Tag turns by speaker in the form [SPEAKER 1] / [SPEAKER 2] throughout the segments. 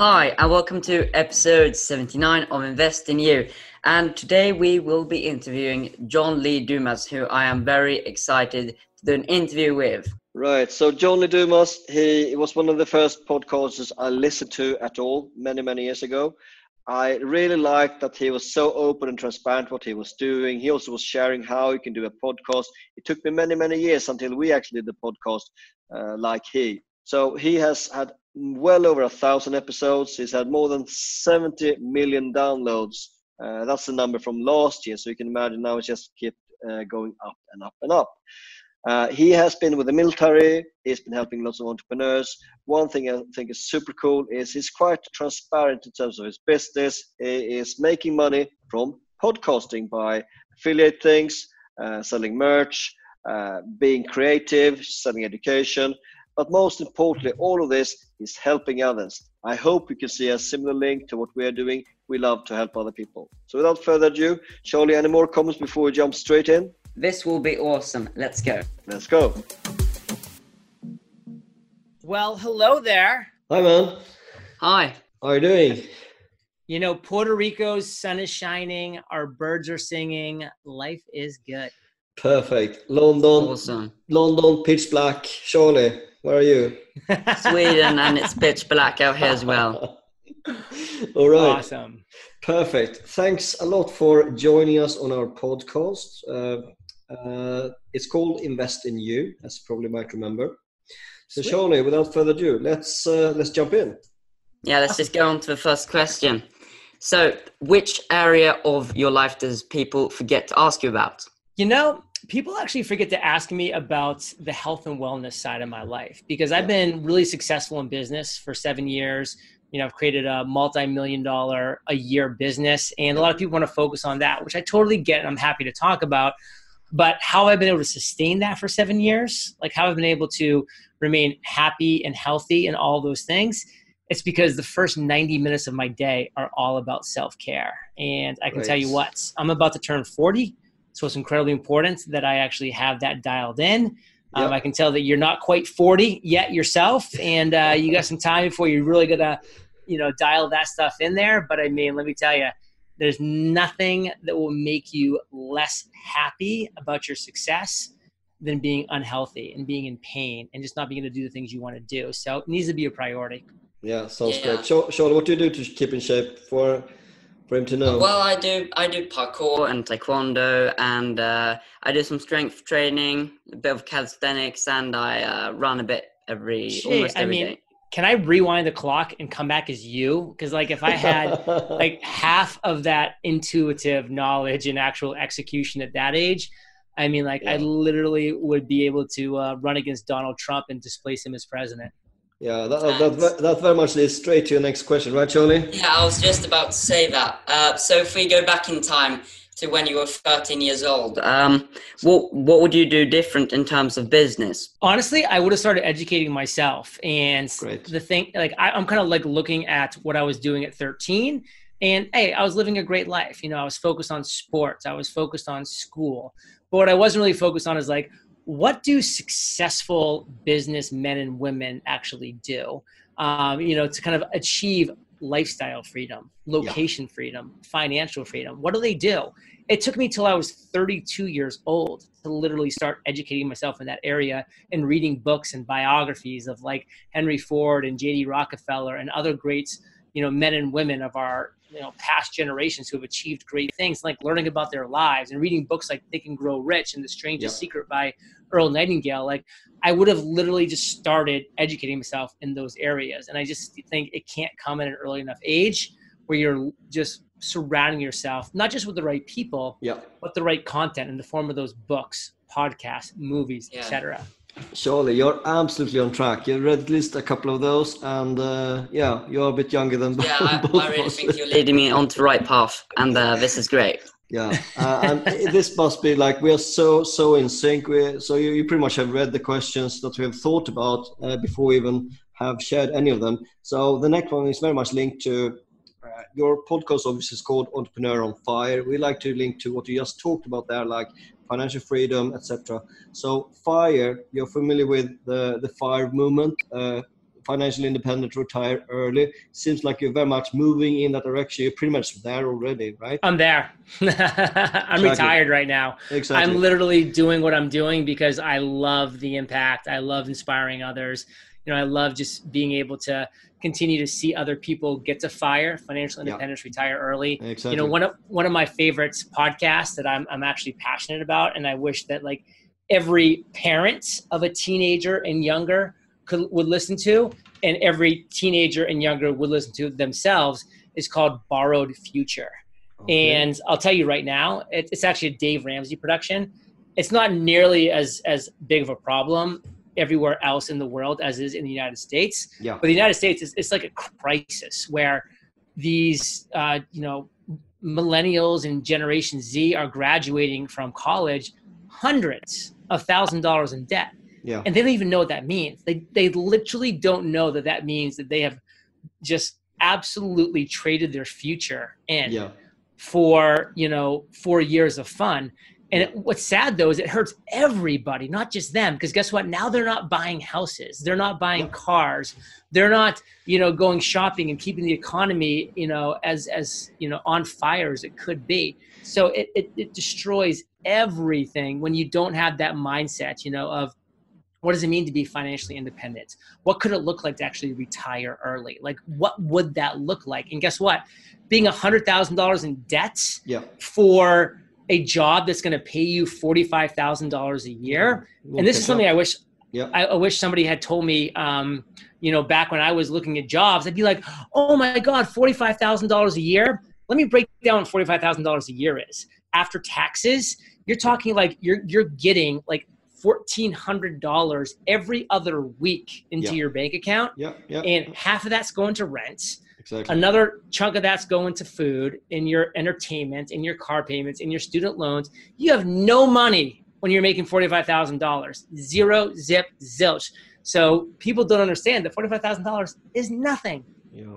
[SPEAKER 1] Hi, and welcome to episode 79 of Invest in You. And today we will be interviewing John Lee Dumas, who I am very excited to do an interview with.
[SPEAKER 2] Right. So John Lee Dumas, he was one of the first podcasters I listened to at all many, many years ago. I really liked that he was so open and transparent what he was doing. He also was sharing how he can do a podcast. It took me many, many years until we actually did the podcast uh, like he. So he has had well over a thousand episodes. He's had more than 70 million downloads. Uh, that's the number from last year. So you can imagine now it's just kept uh, going up and up and up. Uh, he has been with the military. He's been helping lots of entrepreneurs. One thing I think is super cool is he's quite transparent in terms of his business. He is making money from podcasting by affiliate things, uh, selling merch, uh, being creative, selling education. But most importantly, all of this is helping others. I hope you can see a similar link to what we are doing. We love to help other people. So without further ado, Charlie, any more comments before we jump straight in?
[SPEAKER 1] This will be awesome. Let's go.
[SPEAKER 2] Let's go.
[SPEAKER 3] Well, hello there.
[SPEAKER 2] Hi, man.
[SPEAKER 1] Hi.
[SPEAKER 2] How are you doing?
[SPEAKER 3] You know, Puerto Rico's sun is shining, our birds are singing, life is good.
[SPEAKER 2] Perfect. London.
[SPEAKER 1] Awesome.
[SPEAKER 2] London, pitch black. Charlie, where are you?
[SPEAKER 1] Sweden, and it's pitch black out here as well.
[SPEAKER 2] All right.
[SPEAKER 3] Awesome.
[SPEAKER 2] Perfect. Thanks a lot for joining us on our podcast. Uh, uh, it's called Invest in You, as you probably might remember. So,
[SPEAKER 3] Sweet.
[SPEAKER 2] Charlie, without further ado, let's uh, let's jump in.
[SPEAKER 1] Yeah, let's just go on to the first question. So, which area of your life does people forget to ask you about?
[SPEAKER 3] You know, people actually forget to ask me about the health and wellness side of my life because I've been really successful in business for seven years. You know, I've created a multi-million dollar a year business, and a lot of people want to focus on that, which I totally get and I'm happy to talk about. But how I've been able to sustain that for seven years, like how I've been able to remain happy and healthy and all those things, it's because the first 90 minutes of my day are all about self-care. And I can tell you what, I'm about to turn 40. So it's incredibly important that I actually have that dialed in. Um, I can tell that you're not quite 40 yet yourself, and uh, you got some time before you're really gonna, you know, dial that stuff in there. But I mean, let me tell you, there's nothing that will make you less happy about your success than being unhealthy and being in pain and just not being able to do the things you want to do. So it needs to be a priority.
[SPEAKER 2] Yeah, sounds
[SPEAKER 1] Yeah.
[SPEAKER 2] great. Charlie, what do you do to keep in shape for for him to know?
[SPEAKER 1] Well, I do I do parkour and taekwondo, and uh, I do some strength training, a bit of calisthenics, and I uh, run a bit every
[SPEAKER 3] Shit,
[SPEAKER 1] almost
[SPEAKER 3] I mean,
[SPEAKER 1] day.
[SPEAKER 3] Can I rewind the clock and come back as you? Because like if I had like half of that intuitive knowledge and actual execution at that age i mean like i literally would be able to uh, run against donald trump and displace him as president
[SPEAKER 2] yeah, that, that, that very much leads straight to your next question, right, Charlie?
[SPEAKER 1] Yeah, I was just about to say that. Uh, so if we go back in time to when you were 13 years old, um, what what would you do different in terms of business?
[SPEAKER 3] honestly i would have started educating myself and
[SPEAKER 2] Great.
[SPEAKER 3] the thing like I, i'm kind of like looking at what i was doing at 13 and hey i was living a great life you know i was focused on sports i was focused on school but what i wasn't really focused on is like what do successful business men and women actually do um, you know to kind of achieve lifestyle freedom location freedom financial freedom what do they do it took me till I was 32 years old to literally start educating myself in that area and reading books and biographies of like Henry Ford and J.D. Rockefeller and other greats, you know, men and women of our you know past generations who have achieved great things, like learning about their lives and reading books like Think and Grow Rich and The Strangest. Secret by Earl Nightingale. Like I would have literally just started educating myself in those areas, and I just think it can't come at an early enough age where you're just surrounding yourself not just with the right people
[SPEAKER 2] Yeah.
[SPEAKER 3] but the right content in the form of those books podcasts movies
[SPEAKER 1] Yeah.
[SPEAKER 3] etc
[SPEAKER 2] Charlie, you're absolutely on track. You read at least a couple of those, and uh, yeah, you're a bit younger than
[SPEAKER 1] Yeah, I,
[SPEAKER 2] both
[SPEAKER 1] I
[SPEAKER 2] of
[SPEAKER 1] really
[SPEAKER 2] us.
[SPEAKER 1] think you're leading me onto the right path, and uh, this is great.
[SPEAKER 2] Yeah, uh, and this must be like we are so so in sync. We so you, you pretty much have read the questions that we have thought about uh, before we even have shared any of them. So the next one is very much linked to uh, your podcast. Obviously, is called Entrepreneur on Fire. We like to link to what you just talked about there, like financial freedom, etc. So fire, you're familiar with the the fire movement. Uh, financially independent, retire early. Seems like you're very much moving in that direction. You're pretty much there already, right?
[SPEAKER 3] I'm there. I'm exactly. retired right now. Exactly. I'm literally doing what I'm doing because I love the impact. I love inspiring others. You know, I love just being able to continue to see other people get to fire, financial independence, yeah. retire early. Exactly. You know, one of one of my favorites podcasts that I'm I'm actually passionate about, and I wish that like every parent of a teenager and younger could would listen to, and every teenager and younger would listen to themselves is called Borrowed Future. Okay. And I'll tell you right now, it, it's actually a Dave Ramsey production. It's not nearly as as big of a problem everywhere else in the world as is in the United States. Yeah. But the United States is it's like a crisis where these uh, you know millennials and Generation Z are graduating from college hundreds of thousand dollars in debt. Yeah. And they don't even know what that means. They they literally don't know that that means that they have just absolutely traded their future in yeah. for you know four years of fun and it, what's sad though is it hurts everybody, not just them. Because guess what? Now they're not buying houses, they're not buying cars, they're not, you know, going shopping and keeping the economy, you know, as as you know on fire as it could be. So it, it, it destroys everything when you don't have that mindset, you know, of what does it mean to be financially independent? What could it look like to actually retire early? Like, what would that look like? And guess what? Being a hundred thousand dollars in debt yeah. for a job that's going to pay you $45,000 a year. We'll and this is something up. I wish Yep. I, I, wish somebody had told me, um, you know, back when I was looking at jobs, I'd be like, oh my God, $45,000 a year. Let me break down what $45,000 a year is. After taxes, you're talking like you're, you're getting like $1,400 every other week into yep. your bank account. Yep. Yep. And half of that's going to rent. Exactly. Another chunk of that's going to food, in your entertainment, in your car payments, in your student loans. You have no money when you're making forty-five thousand dollars. Zero, zip, zilch. So people don't understand that forty-five thousand dollars is nothing.
[SPEAKER 1] Yeah.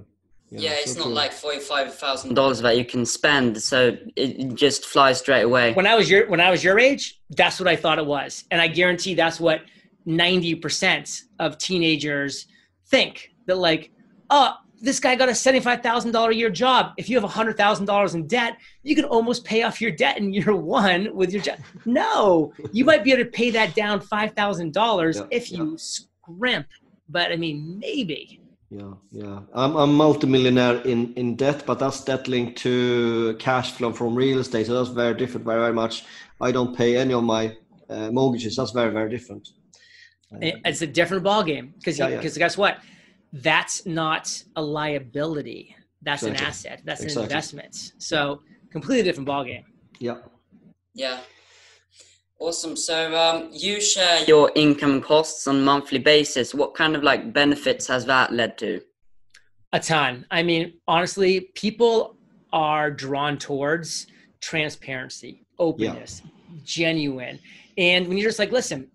[SPEAKER 1] Yeah, yeah it's so not true. like forty-five thousand dollars that you can spend, so it just flies straight away.
[SPEAKER 3] When I was your when I was your age, that's what I thought it was, and I guarantee that's what ninety percent of teenagers think. That like, oh, this guy got a $75,000 a year job. If you have $100,000 in debt, you can almost pay off your debt in year one with your job. No, you might be able to pay that down $5,000 yeah, if you yeah. scrimp. But I mean, maybe.
[SPEAKER 2] Yeah, yeah. I'm a multimillionaire in, in debt, but that's debt linked to cash flow from real estate. So that's very different, very, very much. I don't pay any of my uh, mortgages. That's very, very different.
[SPEAKER 3] It's a different ballgame because yeah, because guess what? That's not a liability. That's exactly. an asset. That's exactly. an investment. So completely different ballgame.
[SPEAKER 2] Yeah.
[SPEAKER 1] Yeah. Awesome. So um, you share your income costs on monthly basis. What kind of like benefits has that led to?
[SPEAKER 3] A ton. I mean, honestly, people are drawn towards transparency, openness, yeah. genuine. And when you're just like, listen,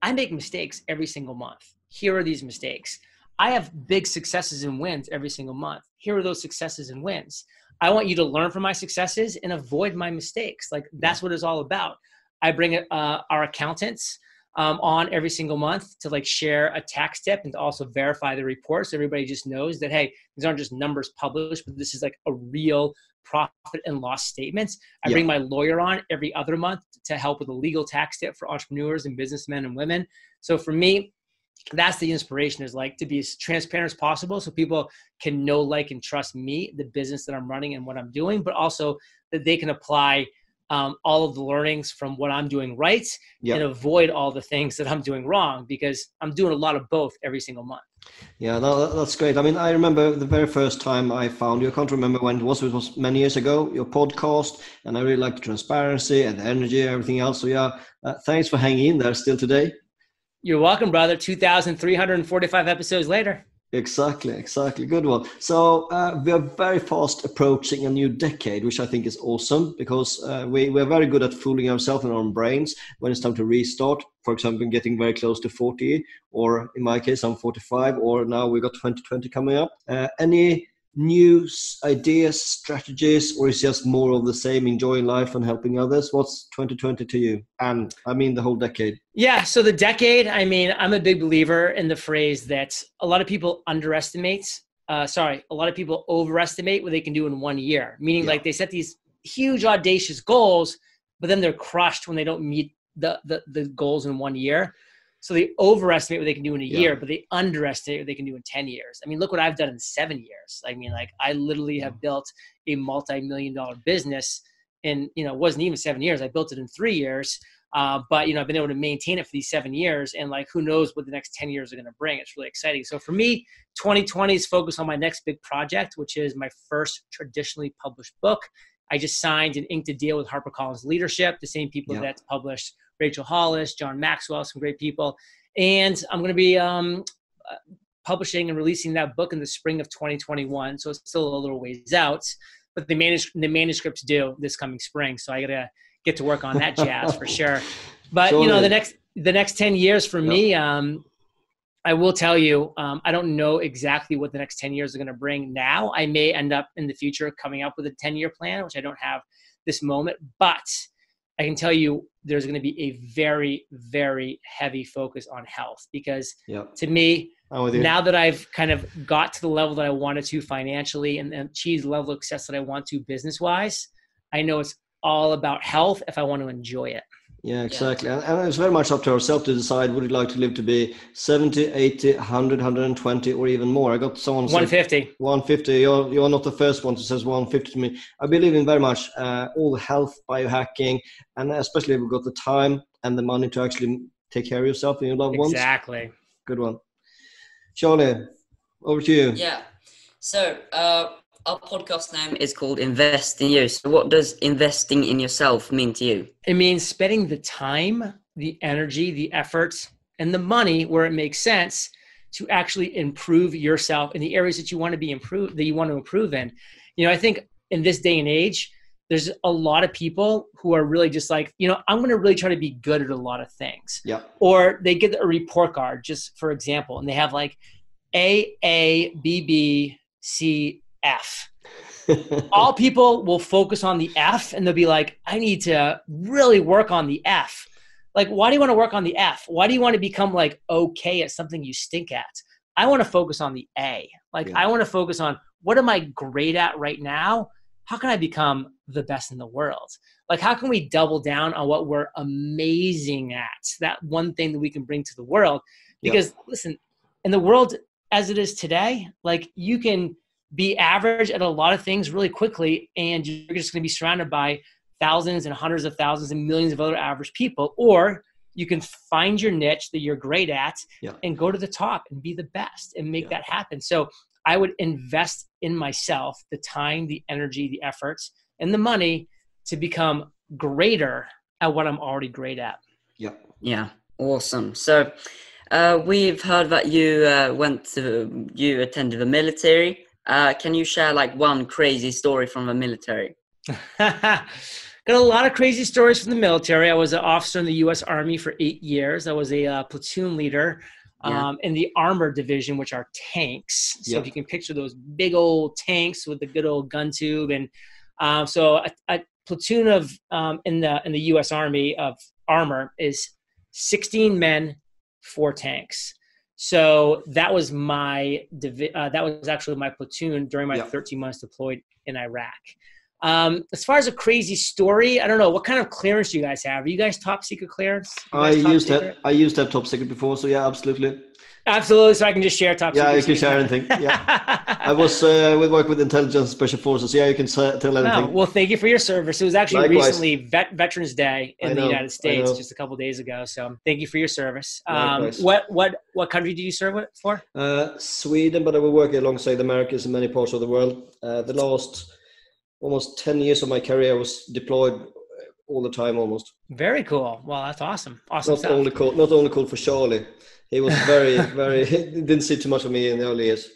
[SPEAKER 3] I make mistakes every single month. Here are these mistakes. I have big successes and wins every single month. Here are those successes and wins. I want you to learn from my successes and avoid my mistakes. Like that's what it's all about. I bring uh, our accountants um, on every single month to like share a tax tip and to also verify the reports. So everybody just knows that hey, these aren't just numbers published, but this is like a real profit and loss statements. I yeah. bring my lawyer on every other month to help with a legal tax tip for entrepreneurs and businessmen and women. So for me, that's the inspiration is like to be as transparent as possible so people can know like and trust me the business that i'm running and what i'm doing but also that they can apply um, all of the learnings from what i'm doing right yep. and avoid all the things that i'm doing wrong because i'm doing a lot of both every single month.
[SPEAKER 2] Yeah no, that's great. I mean i remember the very first time i found you i can't remember when it was it was many years ago your podcast and i really like the transparency and the energy everything else. So yeah uh, thanks for hanging in there still today
[SPEAKER 3] you're welcome, brother. 2,345 episodes later.
[SPEAKER 2] Exactly, exactly. Good one. So uh, we are very fast approaching a new decade, which I think is awesome because uh, we, we're very good at fooling ourselves and our own brains when it's time to restart. For example, getting very close to 40, or in my case, I'm 45, or now we got 2020 coming up. Uh, any new ideas, strategies, or is just more of the same, enjoying life and helping others? What's 2020 to you? And I mean the whole decade.
[SPEAKER 3] Yeah, so the decade, I mean, I'm a big believer in the phrase that a lot of people underestimate, uh, sorry, a lot of people overestimate what they can do in one year, meaning yeah. like they set these huge, audacious goals, but then they're crushed when they don't meet the, the, the goals in one year. So they overestimate what they can do in a yeah. year, but they underestimate what they can do in 10 years. I mean, look what I've done in seven years. I mean, like I literally have built a multi-million dollar business in, you know, it wasn't even seven years. I built it in three years. Uh, but you know, I've been able to maintain it for these seven years, and like, who knows what the next ten years are going to bring? It's really exciting. So for me, 2020 is focused on my next big project, which is my first traditionally published book. I just signed and inked a deal with HarperCollins Leadership, the same people that's published Rachel Hollis, John Maxwell, some great people. And I'm going to be um, publishing and releasing that book in the spring of 2021. So it's still a little ways out, but the, manus- the manuscript's due this coming spring. So I got to get to work on that jazz for sure. But you know, the next the next 10 years for me, um, I will tell you, um, I don't know exactly what the next 10 years are going to bring now. I may end up in the future coming up with a 10 year plan, which I don't have this moment, but I can tell you there's going to be a very, very heavy focus on health because yep. to me, now that I've kind of got to the level that I wanted to financially and, and achieved the level of success that I want to business wise, I know it's all about health if I want to enjoy it.
[SPEAKER 2] Yeah, exactly. Yeah. And, and, it's very much up to ourselves to decide would you like to live to be 70, 80, 100, 120, or even more. I got someone
[SPEAKER 3] 150.
[SPEAKER 2] 150. You're, you're not the first one to says 150 to me. I believe in very much uh, all the health, biohacking, and especially if you've got the time and the money to actually take care of yourself and your loved
[SPEAKER 3] ones. Exactly.
[SPEAKER 2] Good one. Charlie, over to you.
[SPEAKER 1] Yeah. So, uh, our podcast name is called Invest in You. So, what does investing in yourself mean to you?
[SPEAKER 3] It means spending the time, the energy, the efforts, and the money where it makes sense to actually improve yourself in the areas that you want to be improved that you want to improve in. You know, I think in this day and age, there's a lot of people who are really just like, you know, I'm going to really try to be good at a lot of things.
[SPEAKER 2] Yeah.
[SPEAKER 3] Or they get a report card, just for example, and they have like A A B B C F. All people will focus on the F and they'll be like, I need to really work on the F. Like, why do you want to work on the F? Why do you want to become like okay at something you stink at? I want to focus on the A. Like, yeah. I want to focus on what am I great at right now? How can I become the best in the world? Like, how can we double down on what we're amazing at? That one thing that we can bring to the world. Because, yeah. listen, in the world as it is today, like, you can be average at a lot of things really quickly and you're just going to be surrounded by thousands and hundreds of thousands and millions of other average people or you can find your niche that you're great at yeah. and go to the top and be the best and make yeah. that happen. So i would invest in myself the time the energy the efforts and the money to become greater at what i'm already great at.
[SPEAKER 2] Yeah
[SPEAKER 1] yeah. Awesome. So uh, we've heard that you uh, went to you attended the military uh, can you share like one crazy story from the military?
[SPEAKER 3] Got a lot of crazy stories from the military. I was an officer in the U.S. Army for eight years. I was a uh, platoon leader yeah. um, in the armor division, which are tanks. So if you can picture those big old tanks with the good old gun tube, and um, so a, a, platoon of um, in the in the U.S. Army of armor is 16 men, four tanks. So that was my uh, that was actually my platoon during my 13 months deployed in Iraq. Um, as far as a crazy story, I don't know what kind of clearance do you guys have. Are you guys top secret clearance?
[SPEAKER 2] I used secret? that. I used that top secret before, so yeah, absolutely.
[SPEAKER 3] Absolutely. So I can just share top.
[SPEAKER 2] Yeah, you can share anything. Yeah, I was uh, we work with intelligence special forces. Yeah, you can tell anything. No,
[SPEAKER 3] well, thank you for your service. It was actually Likewise. recently vet, Veterans Day in the United States, just a couple days ago. So thank you for your service. Um, what what what country do you serve for?
[SPEAKER 2] Uh, Sweden, but I will work alongside Americans in many parts of the world. Uh, the last almost ten years of my career I was deployed all the time almost.
[SPEAKER 3] Very cool. Well, that's awesome. Awesome.
[SPEAKER 2] Not
[SPEAKER 3] stuff.
[SPEAKER 2] only cool, not only cool for Charlie he was very, very didn't see too much of me in the early years.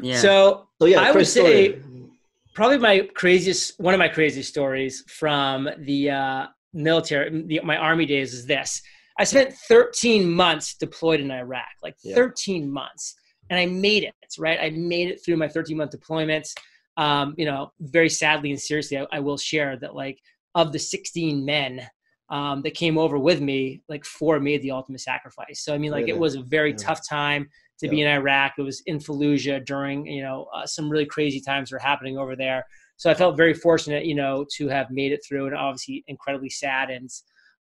[SPEAKER 3] Yeah. So, so yeah, I would say story. probably my craziest, one of my craziest stories from the uh, military, the, my army days is this. I spent 13 months deployed in Iraq, like yeah. 13 months. and I made it. Right, I made it through my 13 month deployments. Um, you know, very sadly and seriously, I, I will share that like of the 16 men um, that came over with me, like four made the ultimate sacrifice. So I mean, like really? it was a very yeah. tough time to yeah. be in Iraq. It was in Fallujah during you know uh, some really crazy times were happening over there. So I felt very fortunate, you know, to have made it through, and obviously incredibly saddened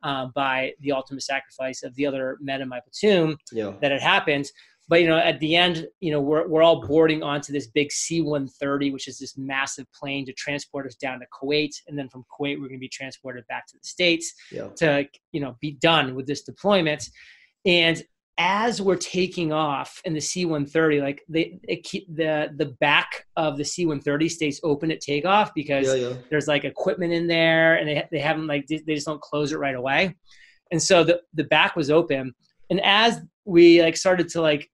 [SPEAKER 3] uh, by the ultimate sacrifice of the other men in my platoon
[SPEAKER 2] yeah.
[SPEAKER 3] that had happened. But you know, at the end, you know, we're we're all boarding onto this big C-130, which is this massive plane to transport us down to Kuwait, and then from Kuwait, we're going to be transported back to the states
[SPEAKER 2] yeah.
[SPEAKER 3] to you know be done with this deployment. And as we're taking off in the C-130, like they, it, the the back of the C-130 stays open at takeoff because yeah, yeah. there's like equipment in there, and they they haven't like they just don't close it right away, and so the the back was open, and as we like started to like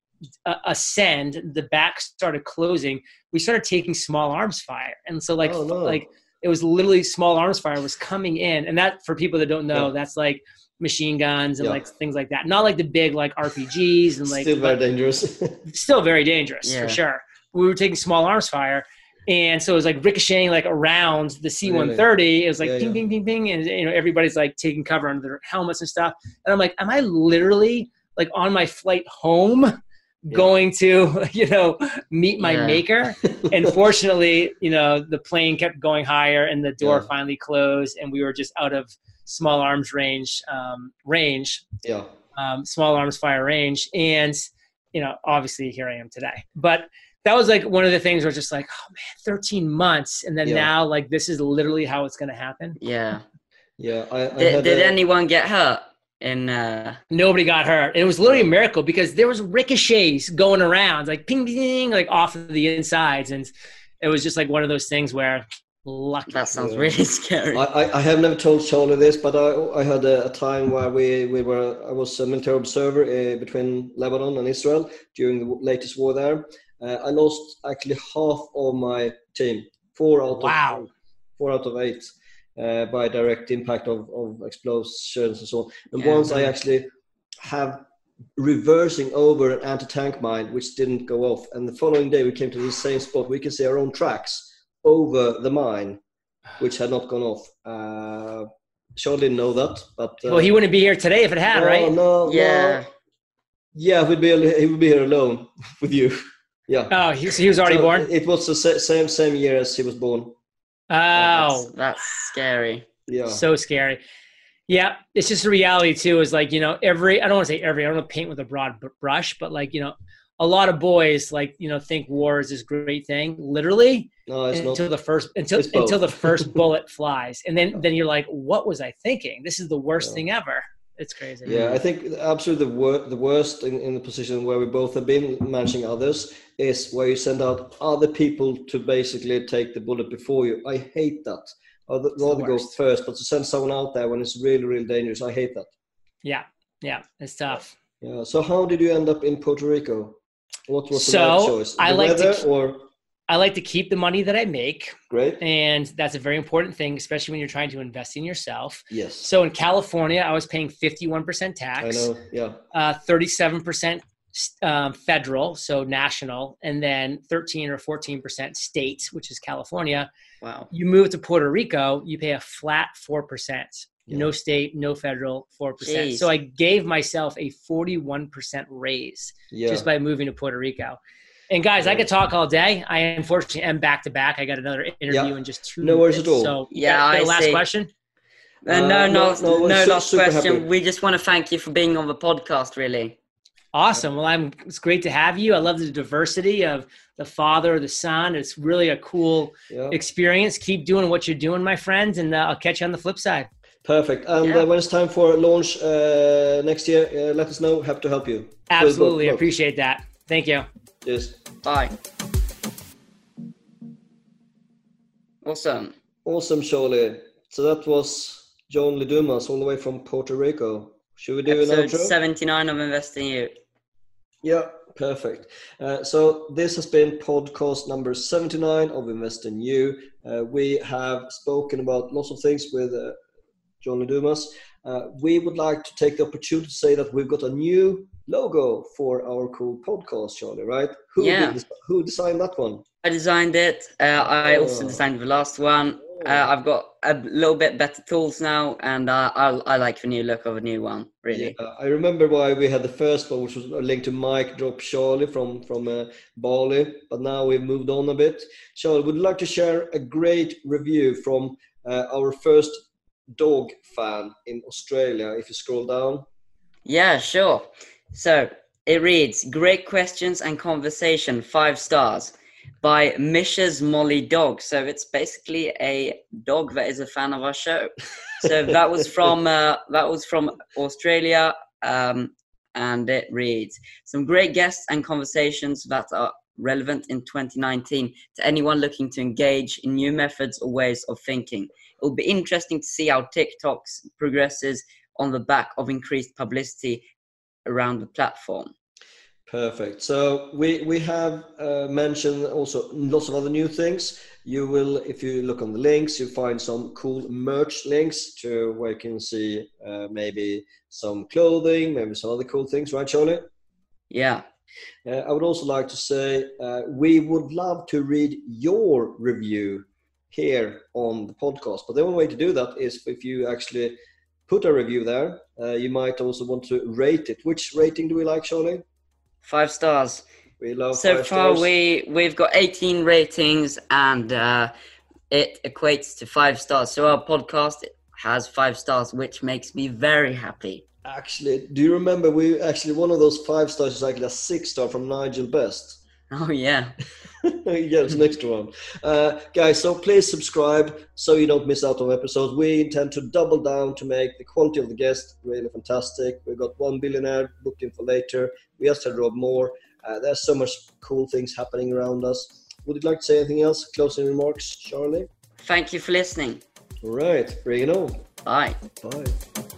[SPEAKER 3] uh, ascend, the back started closing. We started taking small arms fire, and so like oh, no. like it was literally small arms fire was coming in, and that for people that don't know, yeah. that's like machine guns and yeah. like things like that. Not like the big like RPGs and like
[SPEAKER 2] still very dangerous.
[SPEAKER 3] still very dangerous yeah. for sure. We were taking small arms fire. And so it was like ricocheting like around the C-130. Really? It was like yeah, ping, ping, ping, ping, and you know everybody's like taking cover under their helmets and stuff. And I'm like, am I literally like on my flight home yeah. going to you know meet my yeah. maker. And fortunately you know the plane kept going higher and the door yeah. finally closed and we were just out of small arms range um, range.
[SPEAKER 2] Yeah.
[SPEAKER 3] Um, small arms fire range. And you know obviously here i am today. But that was like one of the things where just like oh man 13 months. And then now like this is literally how it's going to happen.
[SPEAKER 1] Yeah.
[SPEAKER 2] Yeah I, I
[SPEAKER 1] did, did a, anyone get hurt and uh,
[SPEAKER 3] nobody got hurt. It was literally a miracle because there was ricochets going around, like ping, ping, like off of the insides, and it was just like one of those things where luck.
[SPEAKER 1] That sounds yeah. really scary.
[SPEAKER 2] I, I have never told Charlie this, but I, I had a, a time where we, we were I was a military observer uh, between Lebanon and Israel during the latest war there. Uh, I lost actually half of my team, four out
[SPEAKER 3] wow.
[SPEAKER 2] of four out of eight uh, by direct impact of, of explosions and so on. And yeah, once I actually have reversing over an anti-tank mine which didn't go off and the following day we came to the same spot we can see our own tracks over the mine which had not gone off. Uh Sean didn't know that but
[SPEAKER 3] uh, well he wouldn't be here today if it had
[SPEAKER 2] no,
[SPEAKER 3] right?
[SPEAKER 2] no
[SPEAKER 1] yeah.
[SPEAKER 2] No. yeah he'd be he would be here alone with you. Yeah.
[SPEAKER 3] Oh he, so he was already so born?
[SPEAKER 2] it was the same same year as he was born
[SPEAKER 3] Oh,
[SPEAKER 1] that's, that's scary.
[SPEAKER 2] Yeah.
[SPEAKER 3] So scary. Yeah, it's just a reality too. Is like you know every I don't want to say every I don't want to paint with a broad brush, but like you know a lot of boys like you know think war is this great thing literally
[SPEAKER 2] no,
[SPEAKER 3] until not. the first until until the first bullet flies and then then you're like what was I thinking? This is the worst yeah. thing ever. It's crazy.
[SPEAKER 2] Yeah, I think absolutely the, wor- the worst in, in the position where we both have been managing others is where you send out other people to basically take the bullet before you. I hate that. I'd rather go first, but to send someone out there when it's really, really dangerous, I hate that.
[SPEAKER 3] Yeah, yeah, it's tough.
[SPEAKER 2] Yeah. So how did you end up in Puerto Rico? What was the
[SPEAKER 3] so
[SPEAKER 2] right choice? The
[SPEAKER 3] I like
[SPEAKER 2] to, or
[SPEAKER 3] I like to keep the money that I make.
[SPEAKER 2] Great.
[SPEAKER 3] And that's a very important thing, especially when you're trying to invest in yourself.
[SPEAKER 2] Yes.
[SPEAKER 3] So in California, I was paying 51% tax.
[SPEAKER 2] I know, yeah.
[SPEAKER 3] Uh, 37% um, federal, so national, and then 13 or 14% state, which is California.
[SPEAKER 1] Wow.
[SPEAKER 3] You move to Puerto Rico, you pay a flat 4%. Yeah. No state, no federal, 4%. Jeez. So I gave myself a 41% raise yeah. just by moving to Puerto Rico. And guys, I could talk all day. I unfortunately am back to back. I got another interview yeah. in just two.
[SPEAKER 2] No worries at all.
[SPEAKER 3] So yeah, I last
[SPEAKER 1] see.
[SPEAKER 3] question.
[SPEAKER 1] Uh, no, no, no, no, no last question. Happy. We just want to thank you for being on the podcast. Really.
[SPEAKER 3] Awesome. Well, I'm. It's great to have you. I love the diversity of the father, the son. It's really a cool yeah. experience. Keep doing what you're doing, my friends, and uh, I'll catch you on the flip side.
[SPEAKER 2] Perfect. And yeah. uh, when it's time for launch uh, next year, uh, let us know. Happy to help you.
[SPEAKER 3] Absolutely, appreciate that. Thank you.
[SPEAKER 2] Yes.
[SPEAKER 1] Bye. Awesome.
[SPEAKER 2] Awesome, Charlie. So that was John Lee Dumas all the way from Puerto Rico. Should we do
[SPEAKER 1] Episode
[SPEAKER 2] an outro?
[SPEAKER 1] 79 of Investing You.
[SPEAKER 2] Yeah, perfect. Uh, so this has been podcast number 79 of Invest in You. Uh, we have spoken about lots of things with uh, John Lee Dumas. Uh, we would like to take the opportunity to say that we've got a new logo for our cool podcast, Charlie. Right? Who
[SPEAKER 1] Yeah.
[SPEAKER 2] did, who designed that one?
[SPEAKER 1] I designed it. Uh, I also
[SPEAKER 2] Oh.
[SPEAKER 1] designed the last one. Uh, I've got a little bit better tools now, and uh, I, I like the new look of a new one. Really.
[SPEAKER 2] Yeah, I remember why we had the first one, which was a link to Mike Drop Charlie from from uh, Bali, but now we've moved on a bit. Charlie, would like to share a great review from uh, our first dog fan in Australia? If you scroll down,
[SPEAKER 1] Yeah, sure. So it reads Great questions and conversation, five stars by Mrs. Molly Dog. So it's basically a dog that is a fan of our show. So that was from uh, that was from Australia, um, and it reads some great guests and conversations that are relevant in 2019 to anyone looking to engage in new methods or ways of thinking. It will be interesting to see how TikToks progresses on the back of increased publicity around the platform.
[SPEAKER 2] Perfect. So we we have uh, mentioned also lots of other new things. You will, if you look on the links, you find some cool merch links to where you can see uh, maybe some clothing, maybe some other cool things, right, Charlie?
[SPEAKER 1] Yeah,
[SPEAKER 2] Uh, I would also like to say uh, we would love to read your review here on the podcast. But the only way to do that is if you actually put a review there. Uh, you might also want to rate it. Which rating do we like, Charlie?
[SPEAKER 1] five stars.
[SPEAKER 2] We love
[SPEAKER 1] stars.
[SPEAKER 2] so
[SPEAKER 1] far,
[SPEAKER 2] stars.
[SPEAKER 1] we we've got 18 ratings, and uh, it equates to five stars. So our podcast has five stars, which makes me very happy.
[SPEAKER 2] Actually, do you remember we actually one of those five stars is actually a six star from Nigel Best.
[SPEAKER 1] Oh yeah,
[SPEAKER 2] yeah, it's an extra one. Uh, guys, so please subscribe so you don't miss out on episodes. We intend to double down to make the quality of the guest really fantastic. We've got one billionaire booked in for later. We just had Rob Moore. Uh, there's so much cool things happening around us. Would you like to say anything else? Closing remarks, Charlie?
[SPEAKER 1] thank you for listening.
[SPEAKER 2] All right, bring it on.
[SPEAKER 1] Bye.
[SPEAKER 2] Bye.